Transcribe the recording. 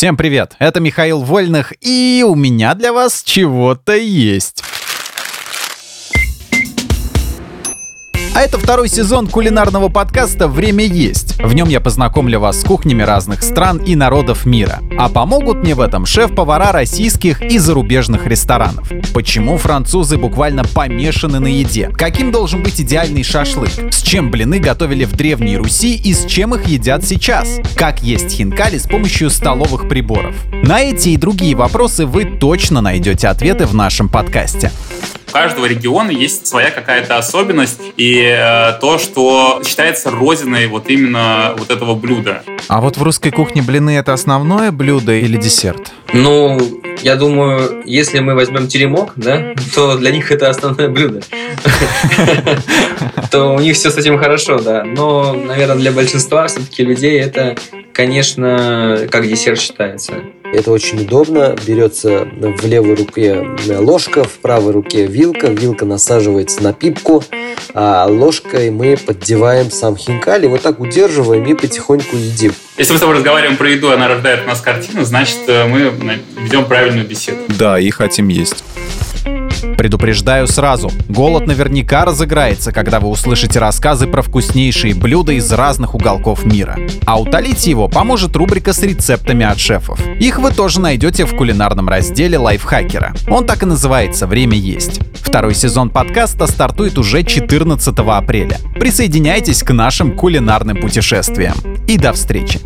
Всем привет, это Михаил Вольных, и у меня для вас чего-то есть. А это второй сезон кулинарного подкаста «Время есть». В нем я познакомлю вас с кухнями разных стран и народов мира. А помогут мне в этом шеф-повара российских и зарубежных ресторанов. Почему французы буквально помешаны на еде? Каким должен быть идеальный шашлык? С чем блины готовили в Древней Руси и с чем их едят сейчас? Как есть хинкали с помощью столовых приборов? На эти и другие вопросы вы точно найдете ответы в нашем подкасте. У каждого региона есть своя какая-то особенность и э, то, что считается родиной вот именно вот этого блюда. А вот в русской кухне блины это основное блюдо или десерт? Ну, я думаю, если мы возьмем теремок, да, то для них это основное блюдо. То у них все с этим хорошо, да. Но, наверное, для большинства все-таки людей это, конечно, как десерт считается. Это очень удобно. Берется в левой руке ложка, в правой руке вилка. Вилка насаживается на пипку, а ложкой мы поддеваем сам хинкали, вот так удерживаем и потихоньку едим. Если мы с тобой разговариваем про еду, она рождает у нас картину, значит, э, мы ведем правильную беседу. Да, и хотим есть. Предупреждаю сразу, голод наверняка разыграется, когда вы услышите рассказы про вкуснейшие блюда из разных уголков мира. А утолить его поможет рубрика с рецептами от шефов. Их вы тоже найдете в кулинарном разделе лайфхакера. Он так и называется «Время есть». Второй сезон подкаста стартует уже 14 апреля. Присоединяйтесь к нашим кулинарным путешествиям. И до встречи!